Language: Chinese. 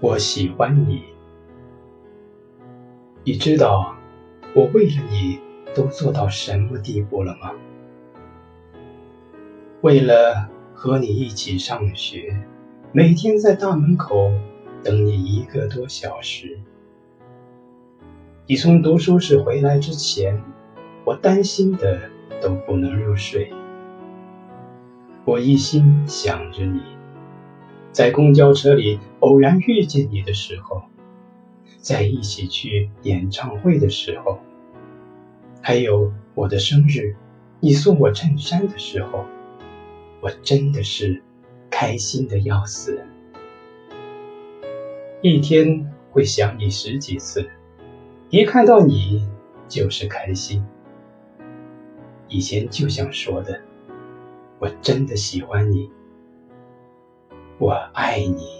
我喜欢你。你知道我为了你都做到什么地步了吗？为了和你一起上学，每天在大门口等你一个多小时。你从读书室回来之前，我担心的都不能入睡。我一心想着你，在公交车里偶然遇见你的时候，在一起去演唱会的时候，还有我的生日，你送我衬衫的时候。我真的是开心的要死，一天会想你十几次，一看到你就是开心。以前就想说的，我真的喜欢你，我爱你。